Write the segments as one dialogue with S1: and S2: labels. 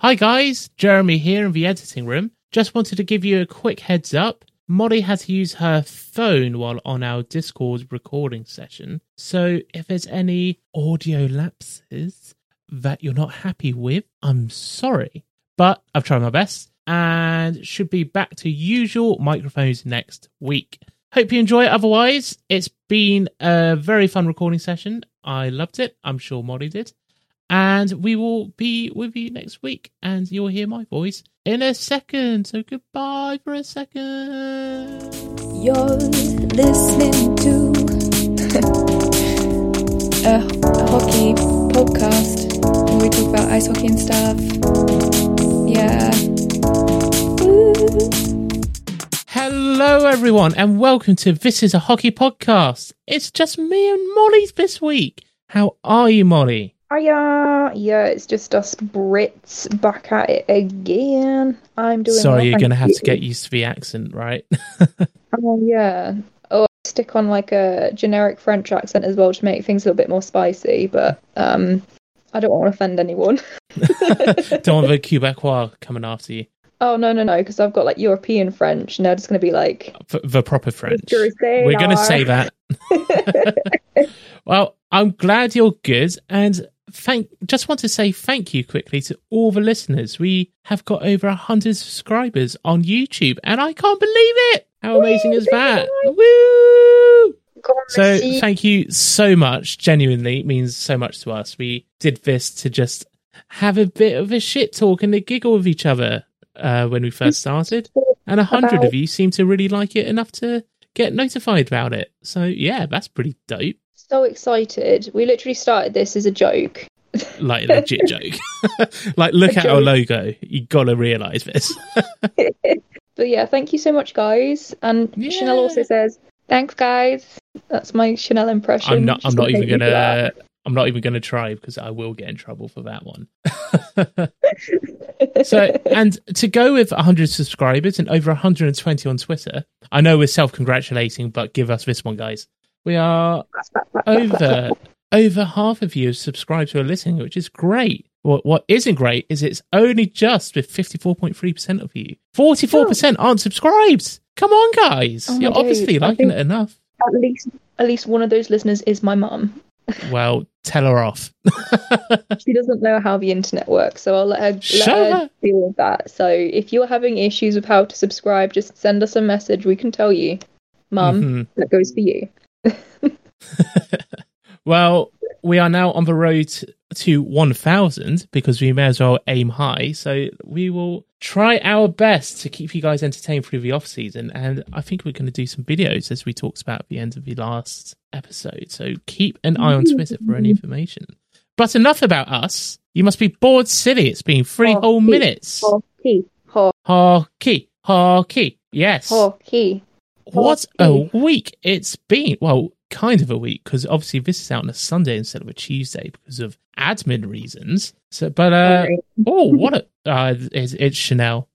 S1: Hi guys, Jeremy here in the editing room. Just wanted to give you a quick heads up. Molly had to use her phone while on our Discord recording session. So if there's any audio lapses that you're not happy with, I'm sorry. But I've tried my best and should be back to usual microphones next week. Hope you enjoy it. Otherwise, it's been a very fun recording session. I loved it. I'm sure Molly did. And we will be with you next week, and you'll hear my voice in a second. So goodbye for a second.
S2: You're listening to a, hockey podcast where we talk about ice hockey and stuff. Yeah. Woo.
S1: Hello, everyone, and welcome to This is a Hockey Podcast. It's just me and Molly this week. How are you, Molly?
S2: Hiya. Yeah, it's just us Brits back at it again. I'm doing.
S1: Sorry,
S2: well,
S1: you're going to have to get used to the accent, right?
S2: Oh yeah. Oh, I stick on like a generic French accent as well to make things a little bit more spicy, but um, I don't want to offend anyone.
S1: Don't want the Quebecois coming after you.
S2: Oh no no no, because I've got like European French, and they're just gonna be like,
S1: V- the proper French. We're going to say that. well, I'm glad you're good, and thank. Just want to say thank you quickly to all the listeners. We have got over hundred subscribers on YouTube, and I can't believe it. How amazing is that? Woo! So thank you so much. Genuinely it means so much to us. We did this to just have a bit of a shit talk and a giggle with each other uh, when we first started, and a hundred of you seem to really like it enough to get notified about it. So yeah, that's pretty dope.
S2: So excited. We literally started this as a joke.
S1: Like a legit joke. like look
S2: A
S1: at our logo. You gotta realise this.
S2: But yeah, thank you so much, guys. And
S1: Yeah.
S2: Chanel also says, "Thanks, guys." That's my Chanel impression.
S1: I'm not. I'm not even gonna. I'm not even gonna try because I will get in trouble for that one. so and to go with 100 subscribers and over 120 on twitter i know we're self-congratulating but give us this one guys we are over over half of you have subscribed to a listening which is great what what isn't great is it's only just with 54.3% of you 44% aren't subscribed come on guys
S2: Oh
S1: you're obviously liking it enough
S2: at least, at least one of those listeners is my mum.
S1: well tell her off
S2: She doesn't know how the internet works, so I'll let her, let
S1: Shut
S2: her deal with that. So if you're having issues with how to subscribe, just send us a message. We can tell you, mum.
S1: Mhm.
S2: That goes for you.
S1: Well, we are now on the road to 1000 because we may as well aim high. So we will try our best to keep you guys entertained through the off season. And I think we're going to do some videos as we talked about at the end of the last episode. So keep an eye on Twitter for any mm. information. But enough about us. You must be bored silly. It's been three
S2: Hockey,
S1: whole minutes.
S2: Hockey,
S1: Hockey. Hockey. Yes.
S2: hockey.
S1: What a week it's been. Well, kind of a week because obviously this is out on a Sunday instead of a Tuesday because of admin reasons. So, but uh, oh, what a uh, it's, it's Chanel.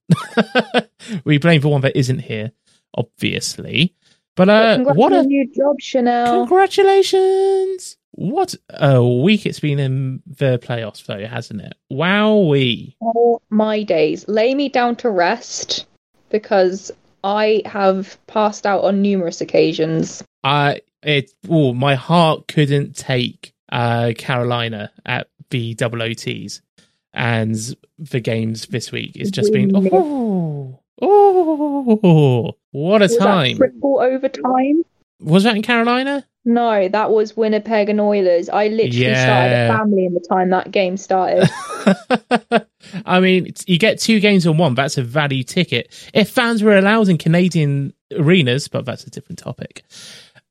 S1: we blame the one that isn't here, obviously. But uh,
S2: Congrats
S1: what a
S2: new job, Chanel.
S1: congratulations! What a week it's been in the playoffs, though, hasn't it? Wowee!
S2: Oh my days. Lay me down to rest because I have passed out on numerous occasions.
S1: I it oh my heart couldn't take uh Carolina at the double OTs and the games this week. It's just been oh oh what a
S2: Was
S1: time.
S2: triple overtime?
S1: Was that in Carolina?
S2: No, that was Winnipeg and Oilers. I literally started a family in the time that game started.
S1: I mean, you get two games in one. That's a value ticket. If fans were allowed in Canadian arenas, but that's a different topic.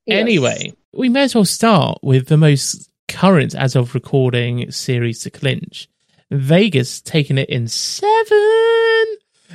S2: Yes.
S1: Anyway, we may as well start with the most current, as of recording, series to clinch. Vegas taking it in seven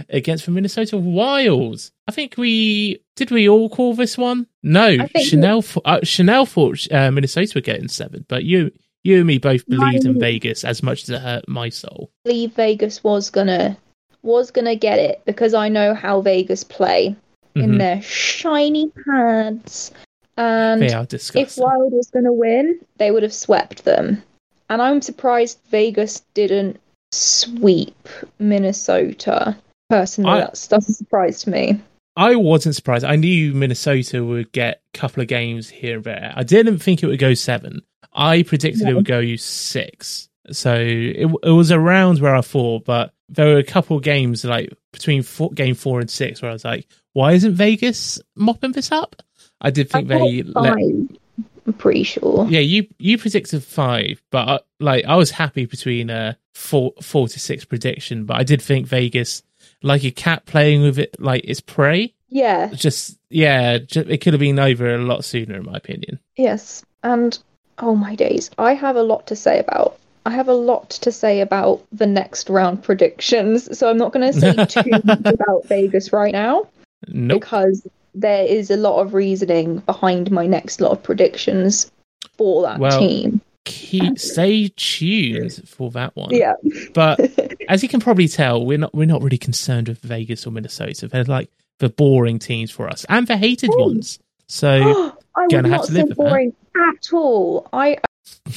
S1: against the Minnesota Wild. I think we did. We all call this one. No, Chanel. th- Uh, Chanel thought uh, Minnesota were getting seven, but you, you and me both believed in Vegas as much as it hurt my soul.
S2: I believe Vegas was gonna was gonna get it because I know how Vegas play in
S1: Mhm.
S2: their shiny pads. And
S1: They are
S2: if. Wild was gonna win, they would have swept them. And I'm surprised Vegas didn't sweep Minnesota. Personally,
S1: I-
S2: that's that's a surprise to me.
S1: I wasn't surprised. I knew Minnesota would get a couple of games here and there. I didn't think it would go seven. I predicted it would go six. So it, it was around where I thought, but there were a couple of games like between four, game four and six where I was like, why isn't Vegas mopping this up? I did think
S2: I
S1: they let,
S2: I'm pretty sure.
S1: yeah, you you predicted five, but I, like I was happy between a four four to six prediction, but I did think Vegas, like a cat playing with it like its prey,
S2: Yeah,
S1: just yeah, ju- it could have been over a lot sooner, in my opinion.
S2: yes. And oh my days, I have a lot to say about. I have a lot to say about the next round predictions, so I'm not going to say too much about Vegas right now
S1: Nope.
S2: because there is a lot of reasoning behind my next lot of predictions for that
S1: Well,
S2: team.
S1: Keep stay tuned for that one.
S2: Yeah.
S1: But as you can probably tell, we're not we're not really concerned with Vegas or Minnesota. They're like the boring teams for us and the hated
S2: Oh.
S1: ones. So
S2: I would not
S1: to
S2: say
S1: live with that.
S2: boring at all. I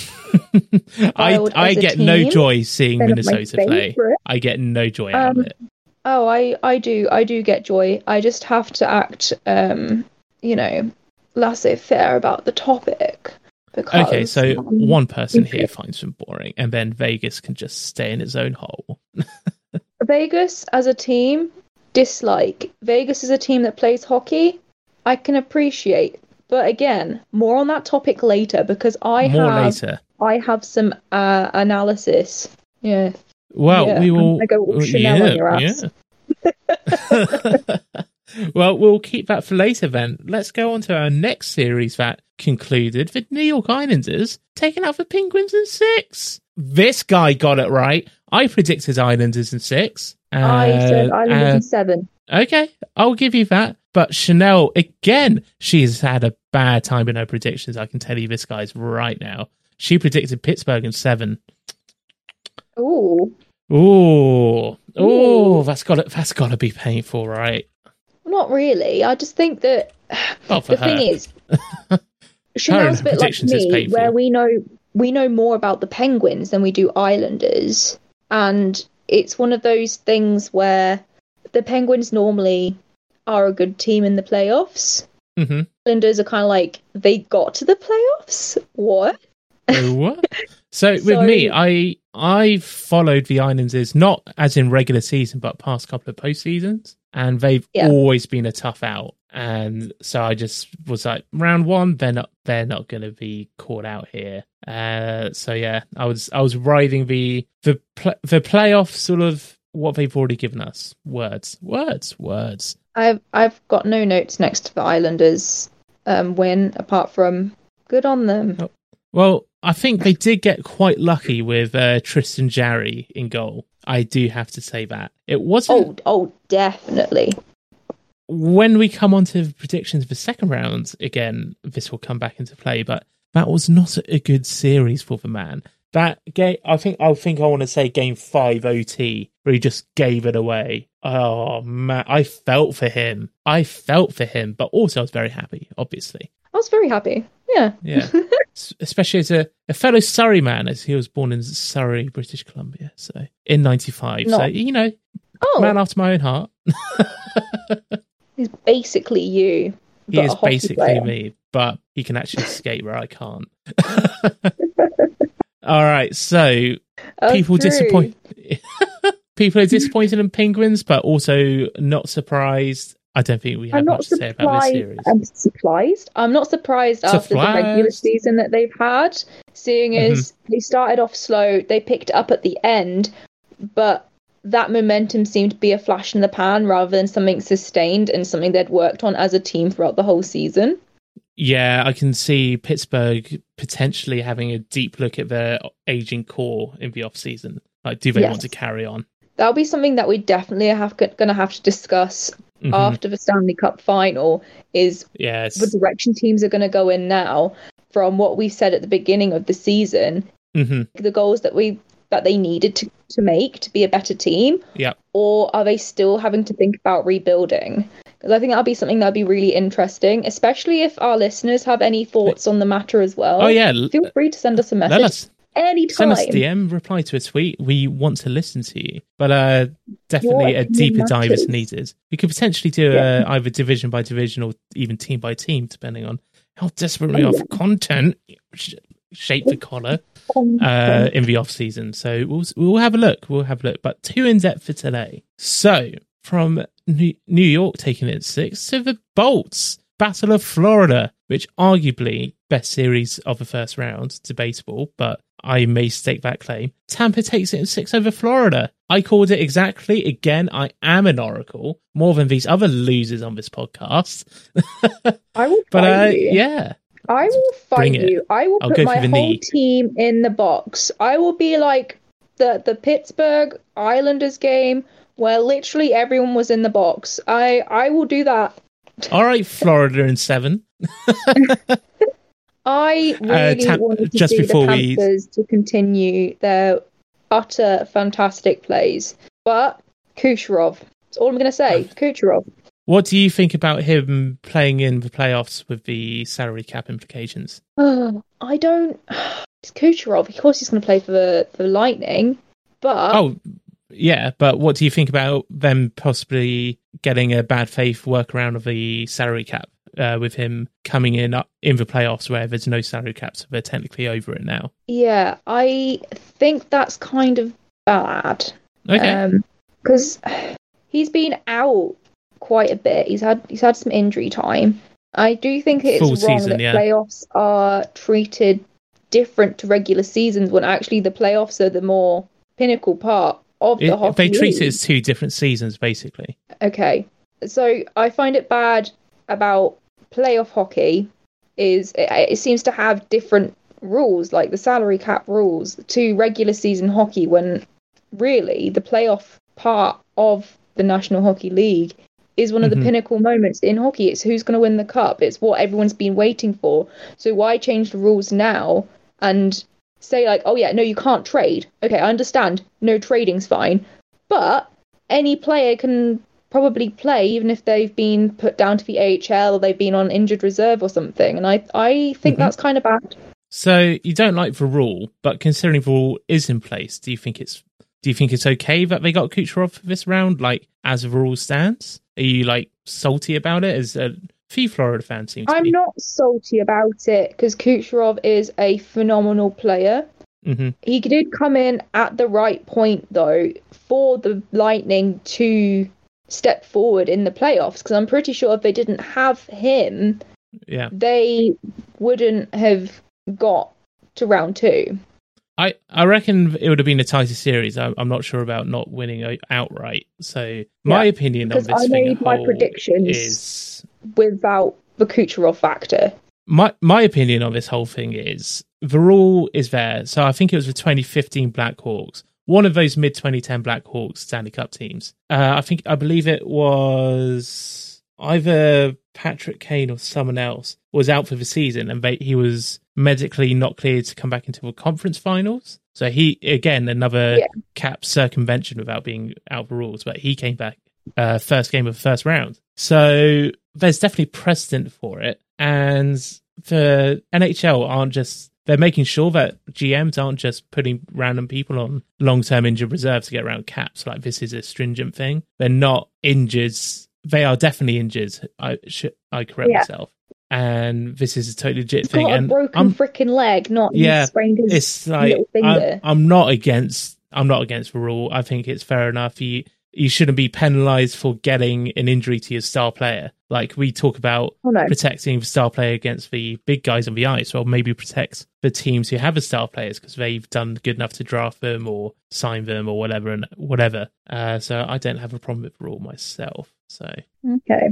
S1: I I get no joy seeing
S2: they're not my
S1: Minnesota play. I get no joy out
S2: Um,
S1: of it.
S2: Oh, I I do I do get joy. I just have to act um, you know, laissez-faire about the topic because
S1: Okay, so one person here finds them boring, and then Vegas can just stay in its own hole.
S2: Vegas as a team dislike. Vegas is a team that plays hockey. I can appreciate. But again, more on that topic later because I
S1: More
S2: have
S1: later.
S2: I have some uh, analysis. Yeah.
S1: Well,
S2: Yeah,
S1: we will.
S2: gonna go Chanel on your ass.
S1: yeah. well, we'll keep that for later then. Let's go on to our next series that concluded the New York Islanders taking out the Penguins in six. This guy got it right. I predicted Islanders in six.
S2: I said
S1: Uh,
S2: Islanders
S1: uh,
S2: in seven.
S1: Okay, I'll give you that. But Chanel, again, she's had a bad time in her predictions. I can tell you this guy's right now. She predicted Pittsburgh in seven.
S2: Ooh.
S1: Ooh, ooh, that's got to that's got to be painful, right?
S2: Not really. I just think that the
S1: her.
S2: thing is, Chanel's a bit like me, where we know we know more about the Penguins than we do Islanders, and it's one of those things where the Penguins normally are a good team in the playoffs.
S1: Mhm.
S2: Islanders are kind of like they got to the playoffs. What?
S1: Oh, what? So with me, I I followed the Islanders not as in regular season, but past couple of post seasons, and they've
S2: Yeah.
S1: always been a tough out. And so I just was like, round one, they're not they're not going to be caught out here. Uh, so yeah, I was I was riding the the pl- the playoff sort of what they've already given us. Words, words, words.
S2: I've I've got no notes next to the Islanders um, win apart from good on them.
S1: Well, I think they did get quite lucky with uh, Tristan Jarry in goal. I do have to say that it wasn't
S2: Oh, oh, definitely.
S1: When we come on to the predictions for second round again. This will come back into play, but that was not a good series for the man. That game, I think, I think I want to say game five OT where he just gave it away. Oh man, I felt for him. I felt for him, but also I was very happy. Obviously,
S2: I was very happy. Yeah.
S1: yeah. Especially as a, a fellow Surrey man, as he was born in Surrey, British Columbia, so in '95. So you know,
S2: Oh,
S1: man after my own heart.
S2: he's basically you.
S1: he is basically
S2: player.
S1: me, but he can actually skate where I can't. All right, so
S2: Oh,
S1: people
S2: true.
S1: disappoint. people are disappointed in Penguins, but also not surprised. I don't think we have much to say about this series.
S2: I'm surprised. I'm not surprised after the regular season that they've had, seeing as
S1: Mm-hmm.
S2: they started off slow, they picked up at the end, but that momentum seemed to be a flash in the pan rather than something sustained and something they'd worked on as a team throughout the whole season.
S1: Yeah, I can see Pittsburgh potentially having a deep look at their aging core in the off season. Like, do they
S2: Yes.
S1: want to carry on?
S2: That'll be something that we definitely have going to have to discuss
S1: Mhm.
S2: after the Stanley Cup final. Is
S1: Yes.
S2: the direction teams are going to go in now from what we said at the beginning of the season
S1: hmm
S2: the goals that we that they needed to, to make to be a better team
S1: Yeah.
S2: or are they still having to think about rebuilding because i think that'll be something that'll be really interesting especially if our listeners have any thoughts on the matter as well
S1: Oh yeah,
S2: feel free to send us a
S1: let
S2: message
S1: us
S2: anytime.
S1: Send us DM, reply to a tweet. We want to listen to you. But uh, definitely
S2: Your
S1: a deeper
S2: opinion
S1: dive is needed. We could potentially do
S2: Yeah.
S1: uh, either division by division or even team by team, depending on how desperate we
S2: Oh,
S1: are
S2: yeah.
S1: for content. Shape the collar uh, in the off season. So we'll we'll have a look. We'll have a look. But two in depth for today. So from New York taking it six to the Bolts Battle of Florida, which arguably best series of the first round, debatable, but I may stake that claim. Tampa takes it in six over Florida. I called it exactly. Again, I am an oracle more than these other losers on this podcast.
S2: I will
S1: But uh, yeah,
S2: I will fight you. I will
S1: I'll
S2: put my whole
S1: knee.
S2: team in the box. I will be like the the Pittsburgh Islanders game where literally everyone was in the box. I I will do that.
S1: all right, Florida in seven.
S2: I
S1: Uh,
S2: really
S1: Tam-
S2: wanted to
S1: just
S2: see
S1: before
S2: the
S1: we-
S2: Panthers to continue their utter fantastic plays, but Kucherov. That's all I'm going to say. Kucherov.
S1: What do you think about him playing in the playoffs with the salary cap implications?
S2: Um, I don't. It's Kucherov. Of course, he's going to play for the for Lightning, but
S1: Oh, yeah, but what do you think about them possibly getting a bad faith workaround of the salary cap uh, with him coming in up in the playoffs where there's no salary cap, so they're technically over it now?
S2: Yeah, I think that's kind of bad.
S1: Okay, um,
S2: because he's been out quite a bit. He's had he's had some injury time. I do think it's
S1: Full
S2: wrong
S1: season,
S2: that
S1: yeah.
S2: playoffs are treated different to regular seasons when actually the playoffs are the more pinnacle part of the
S1: It-
S2: hockey.
S1: they treat
S2: league.
S1: it as two different seasons, basically.
S2: Okay. So I find it bad about playoff hockey is it, it seems to have different rules like the salary cap rules to regular season hockey when really the playoff part of the National Hockey League is one of the pinnacle moments in hockey. It's who's going to win the cup. It's what everyone's been waiting for. So why change the rules now and say like, "Oh yeah, no you can't trade." Okay, I understand. No trading's fine. But any player can probably play even if they've been put down to the AHL or they've been on injured reserve or something. And I I think
S1: Mhm.
S2: that's kind of bad.
S1: So you don't like the rule, but considering the rule is in place, do you think it's do you think it's okay that they got Kucherov for this round? Like as the rule stands, are you like salty about it? As a few Florida fans seem to
S2: I'm
S1: be.
S2: not salty about it because Kucherov is a phenomenal player.
S1: hmm
S2: He did come in at the right point though for the Lightning to step forward in the playoffs because I'm pretty sure if they didn't have him,
S1: Yeah,
S2: they wouldn't have got to round two.
S1: I I reckon it would have been a tighter series. I'm, I'm not sure about not winning outright. So my
S2: Yeah,
S1: opinion on this
S2: I
S1: thing
S2: made my predictions.
S1: is
S2: without the Kucherov factor.
S1: my my opinion on this whole thing is the rule is there. So I think it was the 2015 Blackhawks, one of those mid 2010 Blackhawks Stanley Cup teams. Uh, I think I believe it was either Patrick Kane or someone else was out for the season, and they, he was medically not cleared to come back into the conference finals. So he again another
S2: Yeah.
S1: cap circumvention without being out of the rules, but he came back uh, first game of the first round. So there's definitely precedent for it, and the NHL aren't just they're making sure that GMs aren't just putting random people on long term injured reserve to get around caps. Like this is a stringent thing. They're not injured. They are definitely injured. I should I correct
S2: Yeah.
S1: myself. And this is a totally legit
S2: He's
S1: thing. and
S2: broken
S1: I'm
S2: freaking leg, not
S1: Yeah,
S2: sprained his
S1: it's like
S2: little finger.
S1: I'm, I'm not against I'm not against the rule. I think it's fair enough. You you shouldn't be penalised for getting an injury to your star player. Like we talk about
S2: oh no.
S1: protecting the star player against the big guys on the ice, or maybe protect the teams who have the star players because they've done good enough to draft them or sign them or whatever and whatever. Uh, so I don't have a problem with the rule myself. So,
S2: Okay.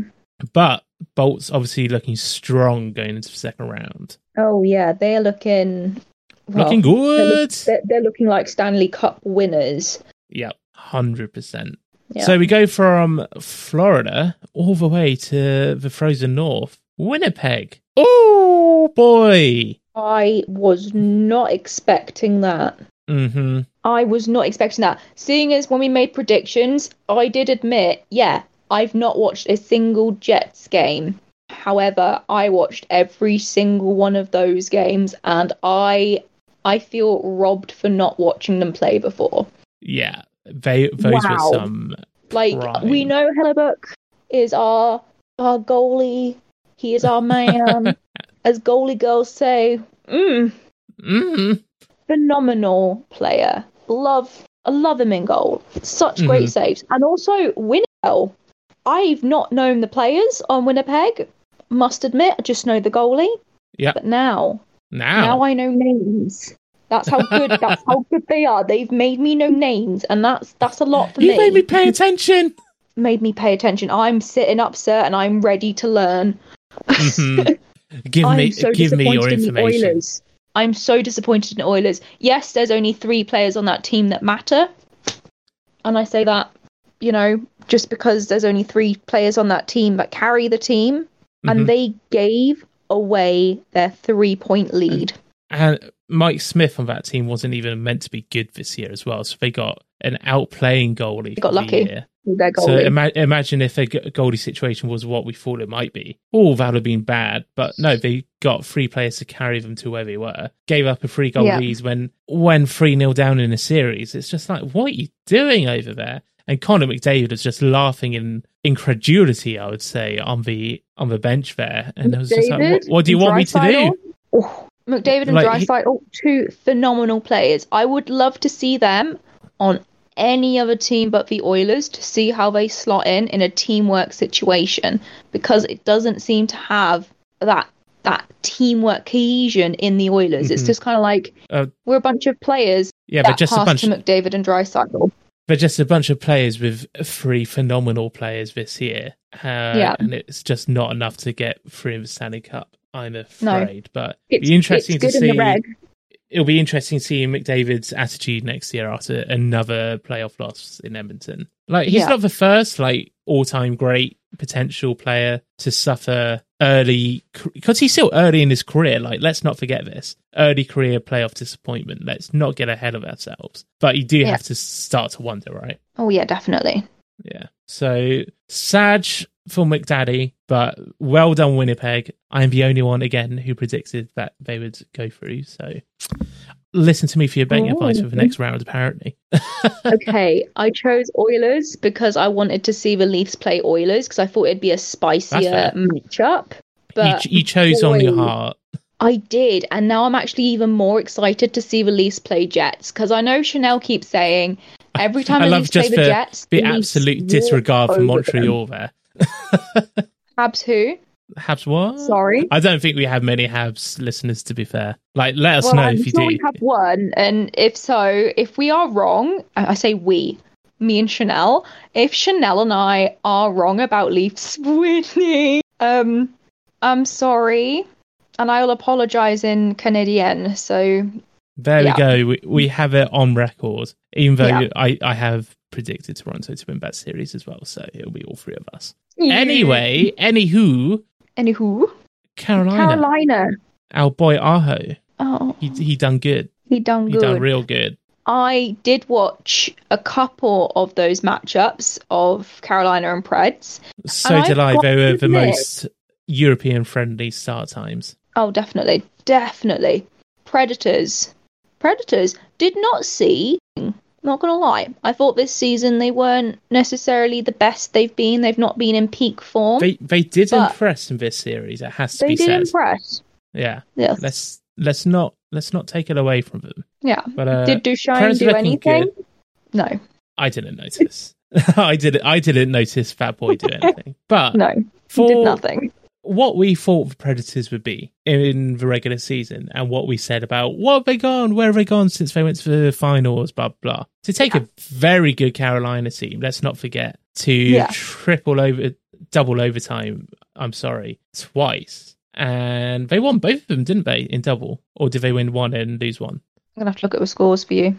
S1: but Bolts obviously looking strong going into the second round,
S2: Oh yeah, they're looking well,
S1: looking
S2: They're,
S1: good.
S2: look- they're, they're looking like Stanley Cup winners.
S1: Yep, hundred percent.
S2: Yeah.
S1: So we go from Florida all the way to the frozen north, Winnipeg. Oh boy.
S2: I was not expecting that.
S1: Mm-hmm.
S2: I was not expecting that. Seeing as when we made predictions, I did admit, yeah, I've not watched a single Jets game. However, I watched every single one of those games and I I feel robbed for not watching them play before.
S1: Yeah, they those
S2: Wow.
S1: were some.
S2: Like
S1: Prime.
S2: we know Hellebuyck is our our goalie. He is our man. As goalie girls say, mm,
S1: Mm,
S2: phenomenal player. Love, I love him in goal. Such great
S1: Mhm.
S2: saves, and also Winnipeg. I've not known the players on Winnipeg. Must admit, I just know the goalie.
S1: Yeah.
S2: But now,
S1: now,
S2: now I know names. That's how good. that's how good they are. They've made me know names, and that's that's a lot for
S1: you
S2: me.
S1: You made me pay attention.
S2: Made me pay attention. I'm sitting up, sir, and I'm ready to learn.
S1: Mhm. Give
S2: I'm
S1: me,
S2: so
S1: give me your
S2: disappointed in
S1: information.
S2: Oilers. I'm so disappointed in Oilers. Yes, there's only three players on that team that matter. And I say that, you know, just because there's only three players on that team that carry the team.
S1: Mhm.
S2: And they gave away their three point lead.
S1: And Mike Smith on that team wasn't even meant to be good this year as well. So they got an outplaying goalie.
S2: They got
S1: the
S2: lucky.
S1: year.
S2: Their
S1: So
S2: goalie.
S1: ima- imagine if a goalie situation was what we thought it might be. Oh, that would have been bad. But no, they got three players to carry them to where they were. Gave up a three goal
S2: Yeah.
S1: lead when when three 0 down in a series. It's just like, what are you doing over there? And Connor McDavid was just laughing in incredulity, I would say, on the on the bench there. And I was just like, what, what do you want me to do?
S2: Oh, McDavid and
S1: Like, he-
S2: Draisaitl, two phenomenal players. I would love to see them on any other team but the Oilers to see how they slot in in a teamwork situation because it doesn't seem to have that that teamwork cohesion in the Oilers. It's
S1: Mhm.
S2: just kind of like
S1: Uh,
S2: we're a bunch of players
S1: Yeah,
S2: that
S1: but just a bunch.
S2: to McDavid and Draisaitl.
S1: They're just a bunch of players with three phenomenal players this year. Uh,
S2: Yeah.
S1: And it's just not enough to get through the Stanley Cup, I'm
S2: No.
S1: afraid. But
S2: It's,
S1: it'll be interesting to
S2: in
S1: see. It'll be interesting to see McDavid's attitude next year after another playoff loss in Edmonton. Like, he's
S2: Yeah.
S1: not the first, like, all time great potential player to suffer early, because he's still early in his career. Like, let's not forget this early career playoff disappointment. Let's not get ahead of ourselves. But you do
S2: Yeah.
S1: have to start to wonder, right?
S2: Oh yeah, definitely.
S1: Yeah. So sad for McDaddy, but well done, Winnipeg. I'm the only one again who predicted that they would go through. So listen to me for your betting
S2: Oh.
S1: advice for the next round, apparently.
S2: okay, I chose Oilers because I wanted to see the Leafs play Oilers because I thought it'd be a spicier
S1: fair.
S2: matchup.
S1: you,
S2: But
S1: ch- you chose on your heart.
S2: I did, and now I'm actually even more excited to see the Leafs play Jets because I know Chanel keeps saying every time
S1: I
S2: the
S1: love
S2: Leafs play
S1: just
S2: the
S1: the,
S2: Jets,
S1: the absolute
S2: walk
S1: disregard for
S2: over
S1: Montreal there.
S2: them. Habs who?
S1: Habs what?
S2: Sorry.
S1: I don't think we have many Habs listeners, to be fair. Like, let us
S2: well,
S1: know
S2: I'm
S1: if you
S2: sure
S1: do.
S2: we have one, and if so, if we are wrong, I say we, me and Chanel. If Chanel and I are wrong about Leafs winning, um, I'm sorry, and I will apologize in Canadian. So
S1: There
S2: Yeah.
S1: we go. We, we have it on record, even though
S2: Yeah.
S1: I, I have predicted Toronto to win that series as well. So it'll be all three of us. Anyway, anywho,
S2: anywho,
S1: Carolina,
S2: Carolina.
S1: our boy Aho,
S2: Oh,
S1: he he done good.
S2: he done
S1: He done real good.
S2: I did watch a couple of those matchups of Carolina and Preds.
S1: So
S2: And
S1: did
S2: I've
S1: They were the most European friendly start times.
S2: Oh, definitely, definitely. Predators, Predators did not see. Not gonna lie, I thought this season they weren't necessarily the best they've been. They've not been in peak form.
S1: They they did impress in this series. It has to
S2: They
S1: be
S2: did
S1: said.
S2: impress.
S1: Yeah.
S2: Yes.
S1: Let's let's not let's not take it away from them.
S2: yeah.
S1: But uh,
S2: did
S1: Duchene
S2: do anything?
S1: good.
S2: No.
S1: I didn't notice. I didn't. I didn't notice Fat Boy do anything. But
S2: No. He
S1: for
S2: did nothing.
S1: What we thought the Predators would be in the regular season, and what we said about what have they gone, where have they gone since they went to the finals, blah blah. To take a very good Carolina team, let's not forget to
S2: Yeah.
S1: triple over, double overtime. I'm sorry, twice, and they won both of them, didn't they? In double, or did they win one and lose one?
S2: I'm gonna have to look at the scores for you.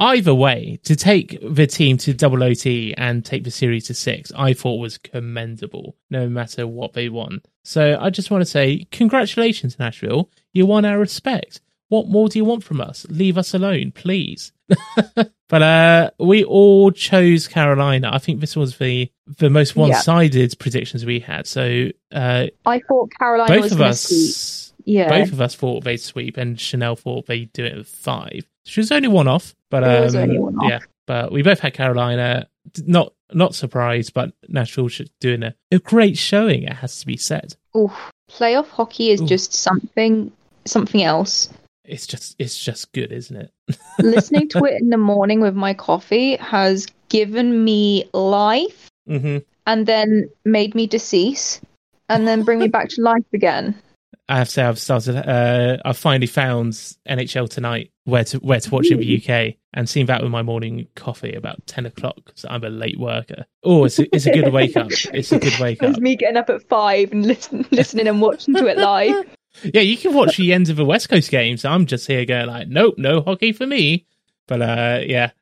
S1: Either way, to take the team to double OT and take the series to six, I thought was commendable, no matter what they won. So I just want to say, congratulations, Nashville. You won our respect. What more do you want from us? Leave us alone, please. but uh, we all chose Carolina. I think this was the the most one sided predictions we had. So uh,
S2: I thought Carolina
S1: both of us.
S2: sweep. Yeah.
S1: Both of us thought they'd sweep, and Chanel thought they'd do it with five. She was only one off, but um,
S2: one off.
S1: yeah. But we both had Carolina. Not not surprised, but Nashville should doing a, a great showing. It has to be said.
S2: Oh, Playoff hockey is
S1: Oof.
S2: just something something else.
S1: It's just it's just good, isn't it?
S2: Listening to it in the morning with my coffee has given me life
S1: hmm
S2: and then made me decease and then bring me back to life again.
S1: I have to say I've started. Uh, I've finally found NHL tonight where to where to watch in the UK and seen that with my morning coffee about ten o'clock. So I'm a late worker. Oh, it's a, it's a good wake up. It's a good wake up.
S2: It's me getting up at five and listen, listening and watching to it live.
S1: Yeah, you can watch the end of the West Coast games. I'm just here going like, nope, no hockey for me. But uh, yeah.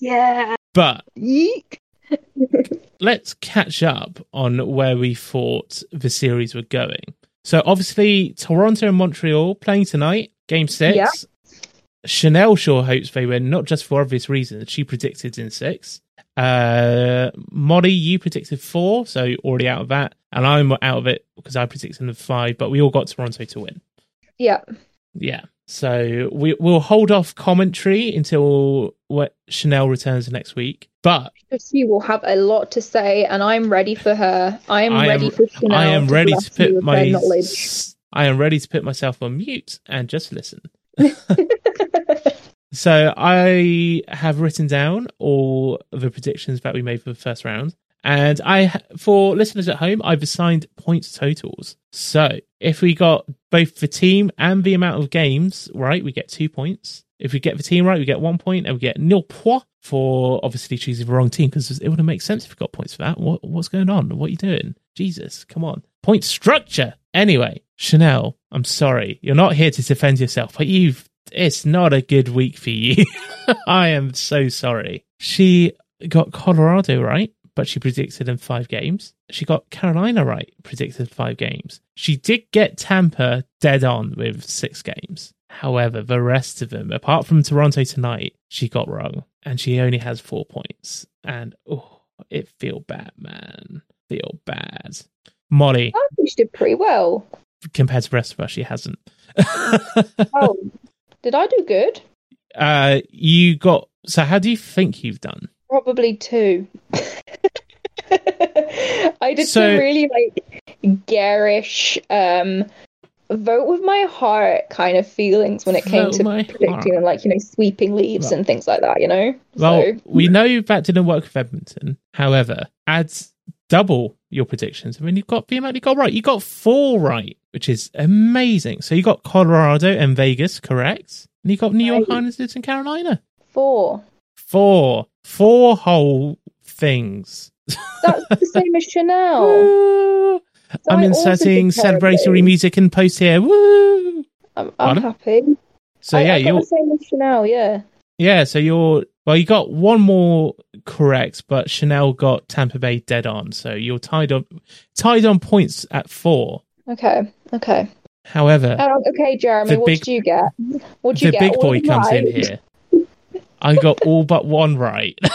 S2: Yeah.
S1: but
S2: Yeek.
S1: let's catch up on where we thought the series were going. So obviously, Toronto and Montreal playing tonight, Game Six.
S2: Yeah.
S1: Chanel sure hopes they win, not just for obvious reasons. She predicted in six. Uh, Molly, you predicted four, so you're already out of that, and I'm out of it because I predicted in five. But we all got Toronto to win.
S2: Yeah.
S1: Yeah. So we we'll hold off commentary until what Chanel returns next week. But
S2: She will have a lot to say, and I'm ready for her. I am
S1: I
S2: ready for Chanel.
S1: I am
S2: to
S1: ready to put my. I am ready to put myself on mute and just listen. So I have written down all the predictions that we made for the first round, and I, for listeners at home, I've assigned points totals. So if we got both the team and the amount of games right, we get two points. If we get the team right, we get one point, and we get nil point for obviously choosing the wrong team because it wouldn't make sense if we got points for that. What what's going on? What are you doing? Jesus, come on, point structure. Anyway, Chanel, I'm sorry, you're not here to defend yourself, but you've it's not a good week for you. I am so sorry. She got Colorado right, but she predicted in five games. She got Carolina right, predicted five games. She did get Tampa dead on with six games. However, the rest of them, apart from Toronto tonight, she got wrong. And she only has four points. And oh, it feel bad, man. Feel bad. Molly,
S2: I think she did pretty well.
S1: Compared to the rest of us, she hasn't.
S2: Oh, did I do good?
S1: uh, you got. So, how do you think you've done?
S2: Probably two. I did
S1: So-
S2: some really like garish, um, vote with my heart kind of feelings when it came to predicting
S1: heart.
S2: and like you know sweeping leaves
S1: Well-
S2: and things like that. You know.
S1: Well,
S2: so,
S1: we know that didn't work with Edmonton. However, adds double your predictions. I mean, you've got the amount you got right. You got four right, which is amazing. So you got Colorado and Vegas correct, and you got New York
S2: Right.
S1: Islanders and Carolina.
S2: four.
S1: Four, four whole things.
S2: That's the same as Chanel.
S1: Woo!
S2: So
S1: I'm
S2: I
S1: inserting celebratory music and post here. Woo!
S2: I'm, I'm happy.
S1: So
S2: I,
S1: yeah, you're
S2: the same as Chanel. Yeah.
S1: Yeah, so you're well. You got one more correct, but Chanel got Tampa Bay dead on. So you're tied on tied on points at four.
S2: Okay. Okay.
S1: However,
S2: Um, okay, Jeremy. What
S1: big-
S2: did you get? What did you
S1: the
S2: get?
S1: big boy comes in here. I got all but one right.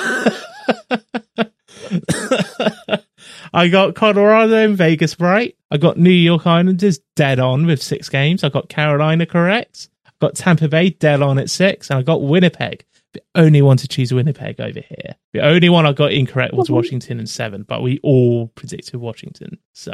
S1: I got Colorado and Vegas right. I got New York Islanders dead on with six games. I got Carolina correct. I got Tampa Bay dead on at six, and I got Winnipeg. The only one to choose Winnipeg over here. The only one I got incorrect was. Washington and seven, but we all predicted Washington. So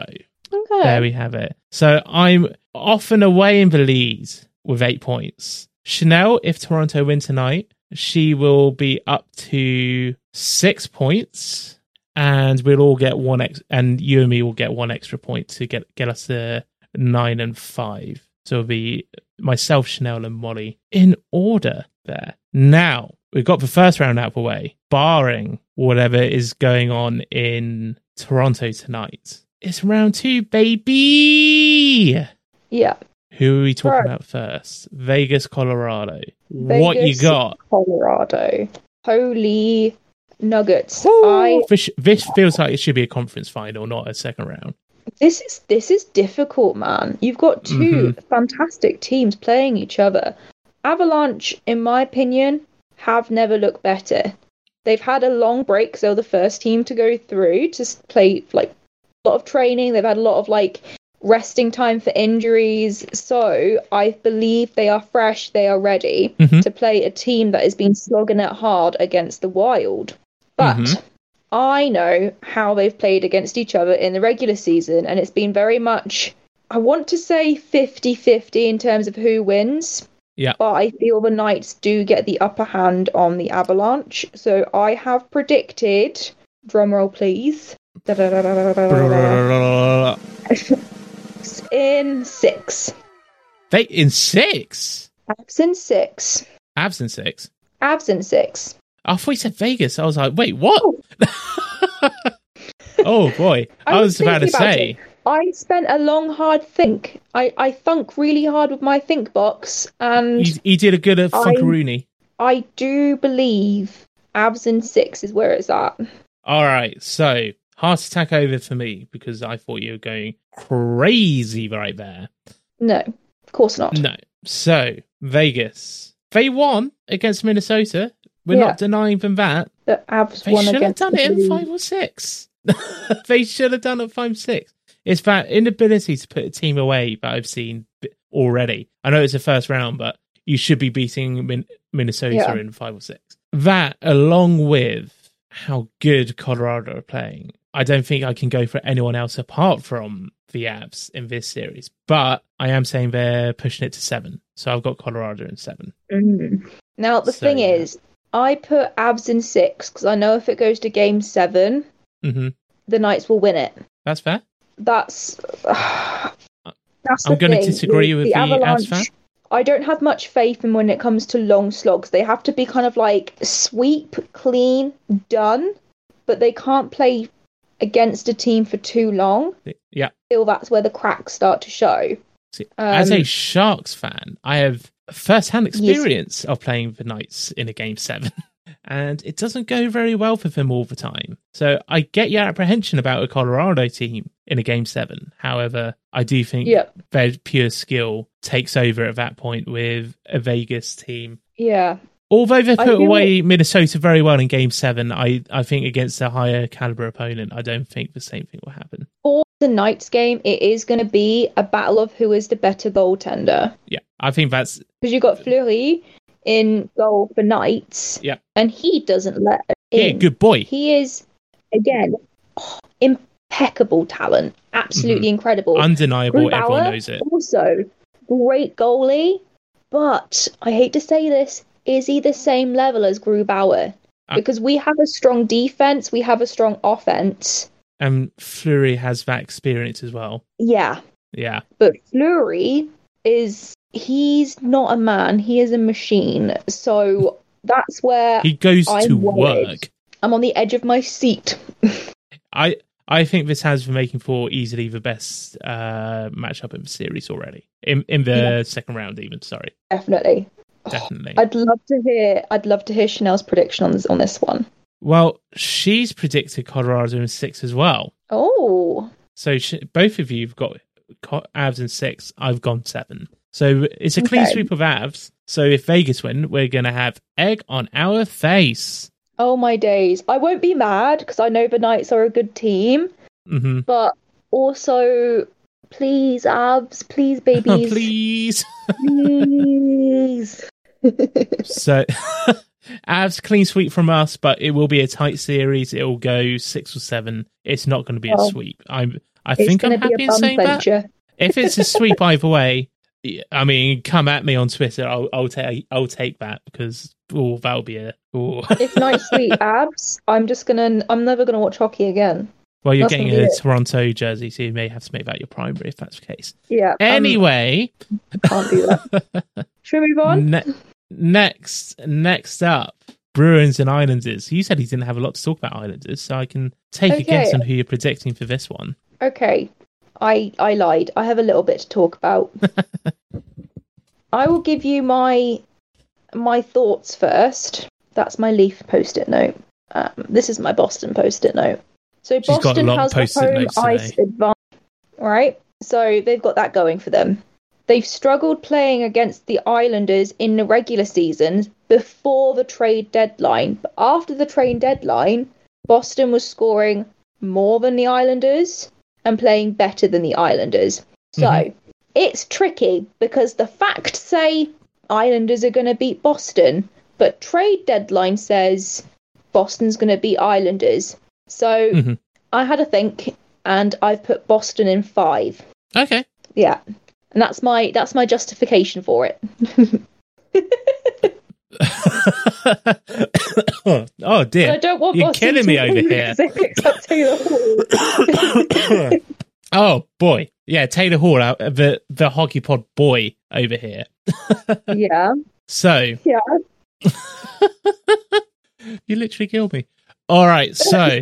S2: Okay.
S1: there we have it. So I'm off and away in the lead with eight points. Chanel, if Toronto win tonight, she will be up to six points, and we'll all get one ex, and you and me will get one extra point to get get us to nine and five. So it'll be myself, Chanel, and Molly in order there. Now we've got the first round out of the way, barring whatever is going on in Toronto tonight. It's round two, baby.
S2: Yeah.
S1: Who are we talking
S2: Right.
S1: about first? Vegas, Colorado. what you got?
S2: Colorado. Holy nuggets! I
S1: This, this feels like it should be a conference final, not a second round.
S2: this is this is difficult, man. You've got 2
S1: Mm-hmm.
S2: fantastic teams playing each other. Avalanche, in my opinion, have never looked better. They've had a long break, so the first team to go through to play like lot of training. They've had a lot of like resting time for injuries. So I believe they are fresh, they are ready
S1: Mhm.
S2: to play a team that has been slogging it hard against the Wild. But
S1: Mhm.
S2: I know how they've played against each other in the regular season, and it's been very much, I want to say 50 50 in terms of who wins.
S1: Yeah.
S2: But I feel the Knights do get the upper hand on the Avalanche. So I have predicted, drumroll please, in six.
S1: They in six.
S2: Abs in six.
S1: Abs in six.
S2: Abs in six.
S1: I thought you said Vegas. I was like, wait, what? oh, oh boy, I,
S2: I
S1: was,
S2: was
S1: about to
S2: about
S1: say.
S2: I spent a long, hard think. I, I thunk really hard with my think box, and
S1: You, you did a good at
S2: I- I do believe abs in six is where it's at.
S1: All right, so heart attack over for me because I thought you were going crazy right there.
S2: No, of course not.
S1: No, so Vegas, they won against Minnesota. We're
S2: Yeah.
S1: not denying them that.
S2: The abs
S1: They
S2: won
S1: should have done it in five or six. they should have done it five six. It's that inability to put a team away that I've seen already. I know it's the first round, but you should be beating Min- Minnesota
S2: Yeah.
S1: in five or six. That, along with how good Colorado are playing, I don't think I can go for anyone else apart from the Avs in this series. But I am saying they're pushing it to seven, so I've got Colorado in seven.
S2: Mm. Now the
S1: So,
S2: thing is, I put abs in six because I know if it goes to game seven,
S1: hmm
S2: the Knights will win it.
S1: That's fair.
S2: That's that's
S1: I'm going to disagree with the Avs
S2: Avalanche.
S1: fan.
S2: I don't have much faith in when it comes to long slogs. They have to be kind of like sweep, clean, done, but they can't play against a team for too long.
S1: Yeah.
S2: I feel that's where the cracks start to show.
S1: See, as a
S2: Um,
S1: Sharks fan, I have first-hand experience of playing the Knights in a game seven, and it doesn't go very well for them all the time. So I get your apprehension about a Colorado team in a game seven. However, I do think
S2: Yeah,
S1: their pure skill takes over at that point with a Vegas team.
S2: yeah,
S1: Although they put away Minnesota very well in game seven, I, I think against a higher caliber opponent, I don't think the same thing will happen.
S2: for the Knights game, it is going to be a battle of who is the better goaltender.
S1: Yeah, I think that's
S2: Because you got Fleury in goal for Knights,
S1: Yeah.
S2: and he doesn't let
S1: yeah,
S2: in.
S1: good boy.
S2: He is, again, oh, impeccable talent, absolutely mm-hmm. incredible.
S1: Undeniable, everyone knows it.
S2: Also, great goalie, but I hate to say this, is he the same level as Grubauer?
S1: Uh,
S2: Because we have a strong defense, we have a strong offense.
S1: And Fleury has that experience as well.
S2: Yeah,
S1: Yeah.
S2: but Fleury is he's not a man, he is a machine. So that's where
S1: He goes
S2: I'm
S1: to
S2: worried.
S1: work.
S2: I'm on the edge of my seat.
S1: I I think this has been making for easily the best uh matchup in the series already. In in the
S2: Yeah.
S1: second round even, sorry.
S2: Definitely.
S1: Definitely.
S2: I'd love to hear I'd love to hear Chanel's prediction on this on this one.
S1: well, she's predicted Colorado in 6 as well.
S2: Oh.
S1: So sh both of you've got Avs in 6, I've gone 7. So it's a clean
S2: Okay.
S1: sweep of Avs. So if Vegas win, we're going to have egg on our face.
S2: Oh my days. I won't be mad because I know the Knights are a good team,
S1: Mhm.
S2: but also please, abs, please, babies.
S1: Please.
S2: Please.
S1: So, Avs clean sweep from us, but it will be a tight series. It will go six or seven. It's not going to be a
S2: oh.
S1: sweep. I'm. I think I'm happy in saying that. If it's a sweep either way, I mean, come at me on Twitter. I'll, I'll take. I'll take that because oh, that'll be a. Oh.
S2: If Knights sweep abs, I'm just gonna. I'm never gonna watch hockey again.
S1: Well, you're
S2: That's
S1: getting a. Toronto jersey, so you may have to make that your primary if that's the case.
S2: Yeah. um,
S1: Anyway,
S2: can't do that. Should we move on?
S1: ne- next, next up, Bruins and Islanders. You said he didn't have a lot to talk about Islanders, so I can take a guess on who you're predicting for this one.
S2: Okay, I I lied. I have a little bit to talk about. I will give you my my thoughts first. That's my Leaf post-it note. Um, this is my Boston post-it note. So
S1: She's
S2: Boston has the home ice
S1: today.
S2: advantage, right? So they've got that going for them. They've struggled playing against the Islanders in the regular season before the trade deadline, but after the trade deadline, Boston was scoring more than the Islanders and playing better than the Islanders. So
S1: Mhm.
S2: it's tricky because the facts say Islanders are going to beat Boston, but trade deadline says Boston's going to beat Islanders. So
S1: Mhm.
S2: I had a think, and I've put Boston in five.
S1: Okay.
S2: Yeah, and that's my that's my justification for it.
S1: oh
S2: But I don't want
S1: You're
S2: Boston
S1: killing me over here.
S2: because they picked up Taylor Hall.
S1: oh boy. Yeah, Taylor Hall, uh, the the hockey pod boy over here.
S2: yeah,
S1: So
S2: yeah.
S1: you literally killed me. All right, so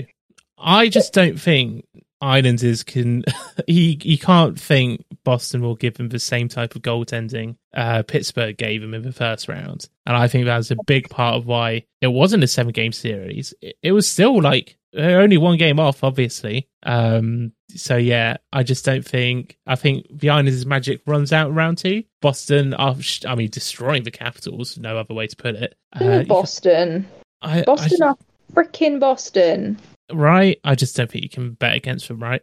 S1: I just don't think Islanders can. he he can't think Boston will give him the same type of goaltending uh, Pittsburgh gave him in the first round, and I think that was a big part of why it wasn't a seven game series. It, it was still like only one game off, obviously. Um, so yeah, I just don't think. I think the Islanders' magic runs out in round two. Boston are, I mean, destroying the Capitals. No other way to put it. Uh,
S2: Boston.
S1: I,
S2: Boston
S1: I,
S2: are freaking Boston.
S1: Right? I just don't think you can bet against them, right?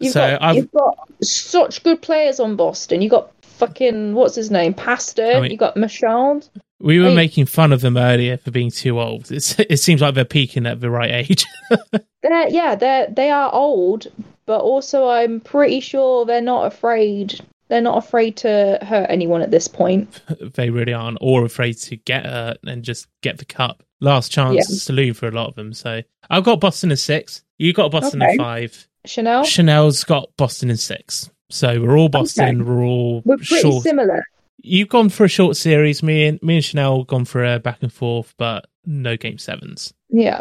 S2: You've
S1: so
S2: got
S1: I've
S2: you've got such good players on Boston. You got fucking what's his name, Pastor.
S1: I mean-
S2: you got Marchand.
S1: we were
S2: Hey.
S1: making fun of them earlier for being too old. It's, it seems like they're peaking at the right age.
S2: They're yeah, they're they are old, but also I'm pretty sure they're not afraid. They're not afraid to hurt anyone at this point.
S1: they really aren't, or afraid to get hurt and just get the cup. Last chance
S2: Yeah.
S1: saloon for a lot of them. So I've got Boston in six. You got Boston in
S2: Okay.
S1: five.
S2: Chanel,
S1: Chanel's got Boston in six. So we're all Boston.
S2: Okay.
S1: We're all
S2: we're pretty
S1: short.
S2: similar.
S1: You've gone for a short series. Me and me and Chanel gone for a back and forth, but no game sevens.
S2: Yeah,